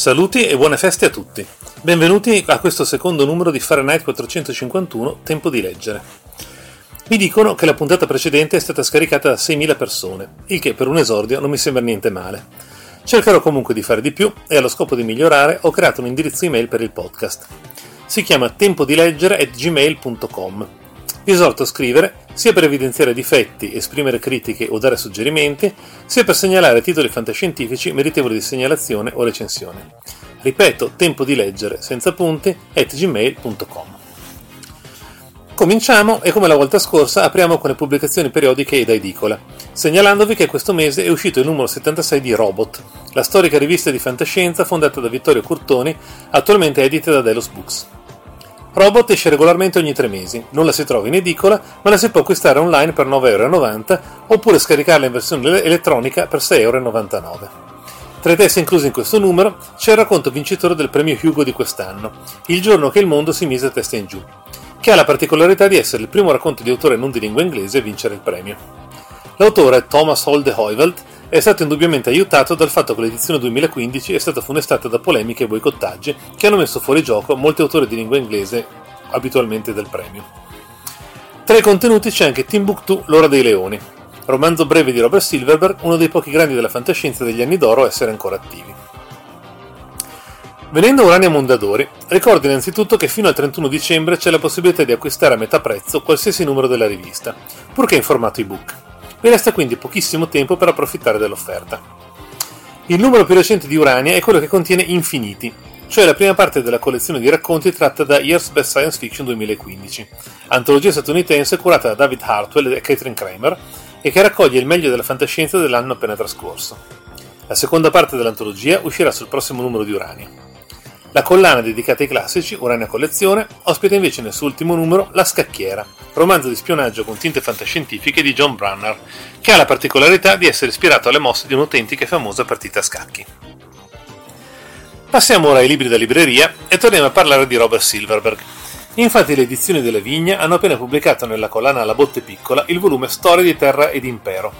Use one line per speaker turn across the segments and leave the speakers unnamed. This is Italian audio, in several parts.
Saluti e buone feste a tutti. Benvenuti a questo secondo numero di Fahrenheit 451, Tempo di leggere. Mi dicono che la puntata precedente è stata scaricata da 6.000 persone, il che per un esordio non mi sembra niente male. Cercherò comunque di fare di più e allo scopo di migliorare ho creato un indirizzo email per il podcast. Si chiama tempodileggere.gmail.com vi esorto a scrivere sia per evidenziare difetti, esprimere critiche o dare suggerimenti, sia per segnalare titoli fantascientifici meritevoli di segnalazione o recensione. Ripeto, tempo di leggere senza punti at gmail.com. Cominciamo e come la volta scorsa apriamo con le pubblicazioni periodiche ed edicola, segnalandovi che questo mese è uscito il numero 76 di Robot, la storica rivista di fantascienza fondata da Vittorio Curtoni, attualmente edita da Delos Books. Robot esce regolarmente ogni tre mesi, non la si trova in edicola, ma la si può acquistare online per 9,90€ oppure scaricarla in versione elettronica per 6,99€. Tra i testi inclusi in questo numero c'è il racconto vincitore del premio Hugo di quest'anno, Il giorno che il mondo si mise a testa in giù, che ha la particolarità di essere il primo racconto di autore non di lingua inglese a vincere il premio. L'autore, Thomas Holde Heuvelt, è stato indubbiamente aiutato dal fatto che l'edizione 2015 è stata funestata da polemiche e boicottaggi che hanno messo fuori gioco molti autori di lingua inglese abitualmente del premio. Tra i contenuti c'è anche Timbuktu, l'ora dei leoni, romanzo breve di Robert Silverberg, uno dei pochi grandi della fantascienza degli anni d'oro a essere ancora attivi. Venendo a Mondadori, ricordo innanzitutto che fino al 31 dicembre c'è la possibilità di acquistare a metà prezzo qualsiasi numero della rivista, purché in formato ebook. Vi resta quindi pochissimo tempo per approfittare dell'offerta. Il numero più recente di Urania è quello che contiene Infiniti, cioè la prima parte della collezione di racconti tratta da Years Best Science Fiction 2015, antologia statunitense curata da David Hartwell e Catherine Kramer e che raccoglie il meglio della fantascienza dell'anno appena trascorso. La seconda parte dell'antologia uscirà sul prossimo numero di Urania. La collana dedicata ai classici, Urania Collezione, ospita invece nel suo ultimo numero La Scacchiera, romanzo di spionaggio con tinte fantascientifiche di John Brunner, che ha la particolarità di essere ispirato alle mosse di un'autentica e famosa partita a scacchi. Passiamo ora ai libri da libreria e torniamo a parlare di Robert Silverberg. Infatti le edizioni della Vigna hanno appena pubblicato nella collana La Botte Piccola il volume Storia di Terra ed Impero,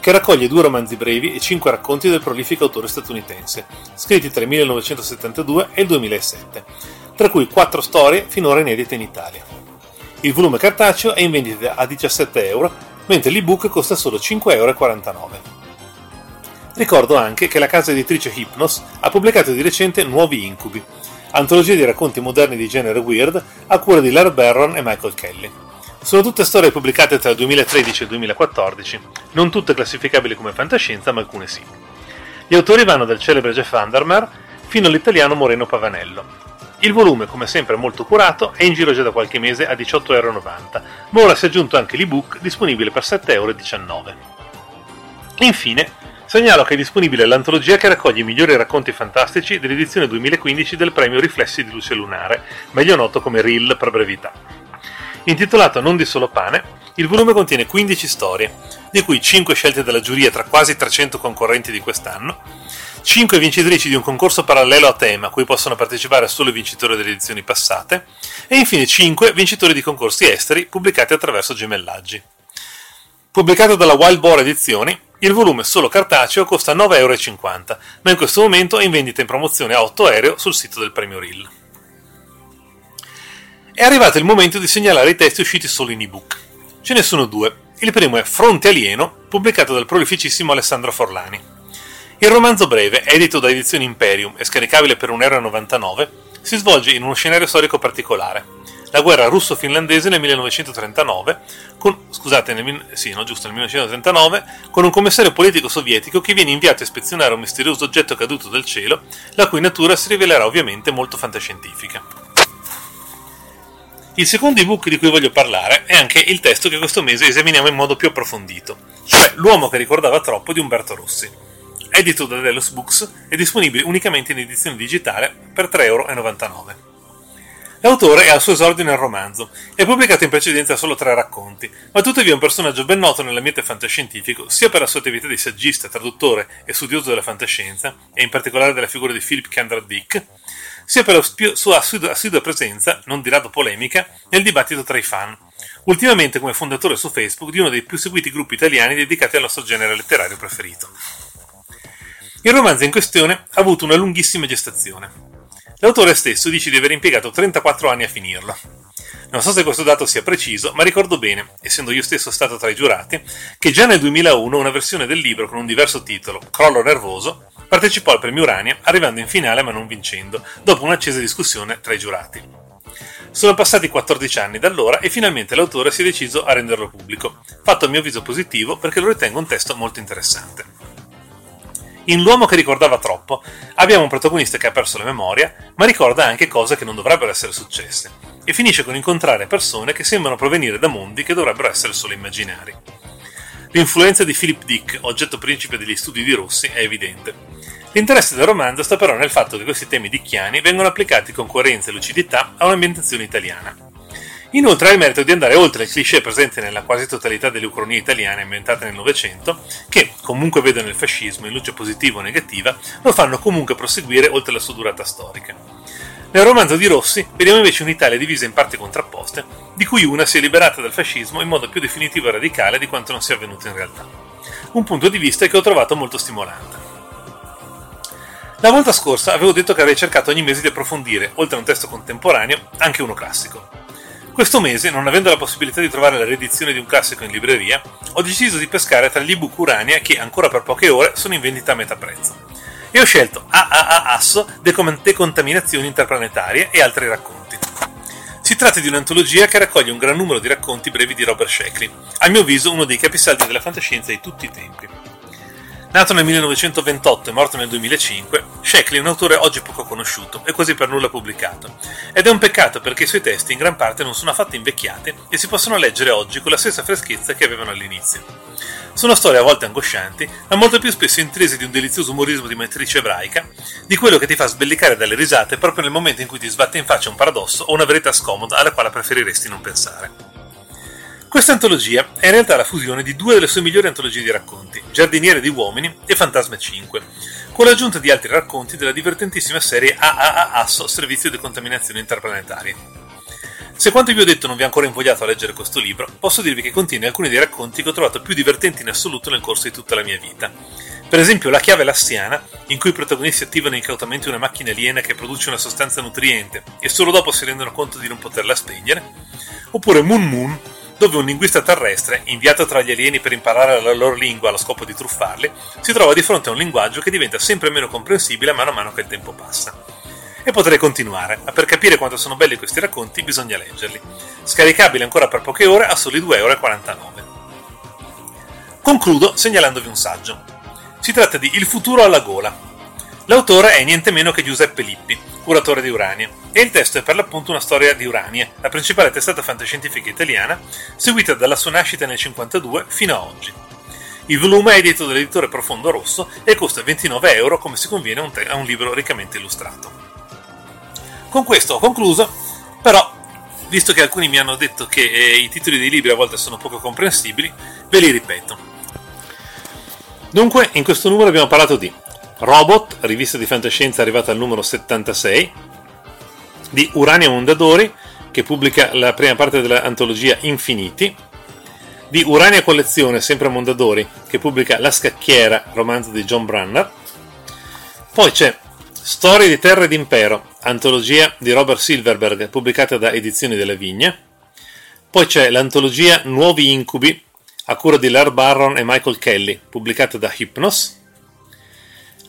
che raccoglie due romanzi brevi e cinque racconti del prolifico autore statunitense, scritti tra il 1972 e il 2007, tra cui quattro storie finora inedite in Italia. Il volume cartaceo è in vendita a 17 euro, mentre l'ebook costa solo 5,49 euro. Ricordo anche che la casa editrice Hypnos ha pubblicato di recente Nuovi Incubi, antologia di racconti moderni di genere weird a cura di Laird Barron e Michael Kelly. Sono tutte storie pubblicate tra il 2013 e il 2014, non tutte classificabili come fantascienza, ma alcune sì. Gli autori vanno dal celebre Jeff Vandermeer fino all'italiano Moreno Pavanello. Il volume, come sempre molto curato, è in giro già da qualche mese a 18,90€, ma ora si è aggiunto anche l'ebook disponibile per 7,19€. Infine, Segnalo che è disponibile l'antologia che raccoglie i migliori racconti fantastici dell'edizione 2015 del premio Riflessi di Luce Lunare, meglio noto come RIL per brevità. Intitolato Non di solo pane, il volume contiene 15 storie, di cui 5 scelte dalla giuria tra quasi 300 concorrenti di quest'anno, 5 vincitrici di un concorso parallelo a tema a cui possono partecipare solo i vincitori delle edizioni passate, e infine 5 vincitori di concorsi esteri pubblicati attraverso gemellaggi. Pubblicato dalla Wild Boar Edizioni, il volume solo cartaceo costa 9,50 euro, ma in questo momento è in vendita in promozione a 8 euro sul sito del premio RIL. È arrivato il momento di segnalare i testi usciti solo in ebook. Ce ne sono due. Il primo è Fronte Alieno, pubblicato dal prolificissimo Alessandro Forlani. Il romanzo breve, edito da Edizioni Imperium e scaricabile per 1,99 euro, si svolge in uno scenario storico particolare, la guerra russo-finlandese nel 1939, con, scusate, nel, sì, no, giusto, nel 1939, con un commissario politico sovietico che viene inviato a ispezionare un misterioso oggetto caduto dal cielo, la cui natura si rivelerà ovviamente molto fantascientifica. Il secondo ebook di cui voglio parlare è anche il testo che questo mese esaminiamo in modo più approfondito, cioè L'uomo che ricordava troppo di Umberto Rossi. Edito da Delos Books, è disponibile unicamente in edizione digitale per 3,99 euro. L'autore è al suo esordio nel romanzo e ha pubblicato in precedenza solo tre racconti, ma tuttavia è un personaggio ben noto nell'ambiente fantascientifico sia per la sua attività di saggista, traduttore e studioso della fantascienza, e in particolare della figura di Philip Kendra Dick, sia per la sua assidua presenza, non di rado polemica, nel dibattito tra i fan, ultimamente come fondatore su Facebook di uno dei più seguiti gruppi italiani dedicati al nostro genere letterario preferito. Il romanzo in questione ha avuto una lunghissima gestazione. L'autore stesso dice di aver impiegato 34 anni a finirlo. Non so se questo dato sia preciso, ma ricordo bene, essendo io stesso stato tra i giurati, che già nel 2001 una versione del libro con un diverso titolo, Crollo nervoso, partecipò al premio Urania, arrivando in finale ma non vincendo, dopo un'accesa discussione tra i giurati. Sono passati 14 anni da allora e finalmente l'autore si è deciso a renderlo pubblico, fatto a mio avviso positivo perché lo ritengo un testo molto interessante. In L'uomo che ricordava troppo abbiamo un protagonista che ha perso la memoria, ma ricorda anche cose che non dovrebbero essere successe, e finisce con incontrare persone che sembrano provenire da mondi che dovrebbero essere solo immaginari. L'influenza di Philip Dick, oggetto principe degli studi di Rossi, è evidente. L'interesse del romanzo sta però nel fatto che questi temi dicchiani vengono applicati con coerenza e lucidità a un'ambientazione italiana. Inoltre ha il merito di andare oltre il cliché presente nella quasi totalità delle ucronie italiane inventate nel Novecento, che, comunque vedono il fascismo in luce positiva o negativa, lo fanno comunque proseguire oltre la sua durata storica. Nel romanzo di Rossi vediamo invece un'Italia divisa in parti contrapposte, di cui una si è liberata dal fascismo in modo più definitivo e radicale di quanto non sia avvenuto in realtà. Un punto di vista che ho trovato molto stimolante. La volta scorsa avevo detto che avrei cercato ogni mese di approfondire, oltre a un testo contemporaneo, anche uno classico. Questo mese, non avendo la possibilità di trovare la riedizione di un classico in libreria, ho deciso di pescare tra gli ebook Urania che, ancora per poche ore, sono in vendita a metà prezzo. E ho scelto AAA Asso, Decontaminazioni interplanetarie e altri racconti. Si tratta di un'antologia che raccoglie un gran numero di racconti brevi di Robert Sheckley, a mio avviso uno dei capisaldi della fantascienza di tutti i tempi. Nato nel 1928 e morto nel 2005, Sheckley è un autore oggi poco conosciuto e quasi per nulla pubblicato. Ed è un peccato perché i suoi testi in gran parte non sono affatto invecchiati e si possono leggere oggi con la stessa freschezza che avevano all'inizio. Sono storie a volte angoscianti, ma molto più spesso intrese di un delizioso umorismo di matrice ebraica, di quello che ti fa sbellicare dalle risate proprio nel momento in cui ti sbatte in faccia un paradosso o una verità scomoda alla quale preferiresti non pensare. Questa antologia è in realtà la fusione di due delle sue migliori antologie di racconti, Giardiniere di uomini e Fantasma 5, con l'aggiunta di altri racconti della divertentissima serie AAA Asso Servizio di Contaminazione Interplanetaria. Se quanto vi ho detto non vi ha ancora invogliato a leggere questo libro, posso dirvi che contiene alcuni dei racconti che ho trovato più divertenti in assoluto nel corso di tutta la mia vita. Per esempio La chiave lassiana, in cui i protagonisti attivano incautamente una macchina aliena che produce una sostanza nutriente e solo dopo si rendono conto di non poterla spegnere, oppure Moon Moon, dove un linguista terrestre, inviato tra gli alieni per imparare la loro lingua allo scopo di truffarli, si trova di fronte a un linguaggio che diventa sempre meno comprensibile mano a mano che il tempo passa. E potrei continuare, ma per capire quanto sono belli questi racconti bisogna leggerli. Scaricabile ancora per poche ore a soli 2,49 euro. Concludo segnalandovi un saggio. Si tratta di Il futuro alla gola. L'autore è niente meno che Giuseppe Lippi, curatore di Urania, e il testo è per l'appunto una storia di Urania, la principale testata fantascientifica italiana, seguita dalla sua nascita nel 1952 fino a oggi. Il volume è edito dall'editore Profondo Rosso e costa 29 euro come si conviene a un, te- a un libro riccamente illustrato. Con questo ho concluso, però visto che alcuni mi hanno detto che eh, i titoli dei libri a volte sono poco comprensibili, ve li ripeto. Dunque, in questo numero abbiamo parlato di Robot, rivista di fantascienza arrivata al numero 76, di Urania Mondadori, che pubblica la prima parte dell'antologia Infiniti, di Urania Collezione, sempre Mondadori, che pubblica La Scacchiera, romanzo di John Brunner. Poi c'è Storie di Terra ed Impero, antologia di Robert Silverberg, pubblicata da Edizioni della Vigna. Poi c'è l'antologia Nuovi Incubi, a cura di Lair Barron e Michael Kelly, pubblicata da Hypnos.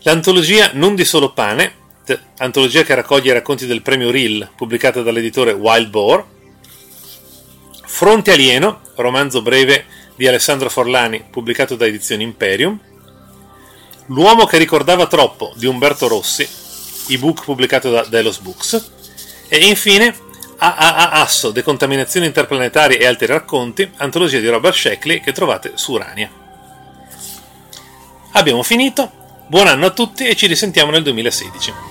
L'antologia Non di solo pane, antologia che raccoglie i racconti del premio Rill, pubblicata dall'editore Wild Boar. Fronte alieno, romanzo breve di Alessandro Forlani, pubblicato da Edizioni Imperium. L'uomo che ricordava troppo di Umberto Rossi, ebook pubblicato da Delos Books. E infine AAA Asso, decontaminazioni interplanetarie e altri racconti, antologia di Robert Sheckley che trovate su Urania. Abbiamo finito, buon anno a tutti e ci risentiamo nel 2016.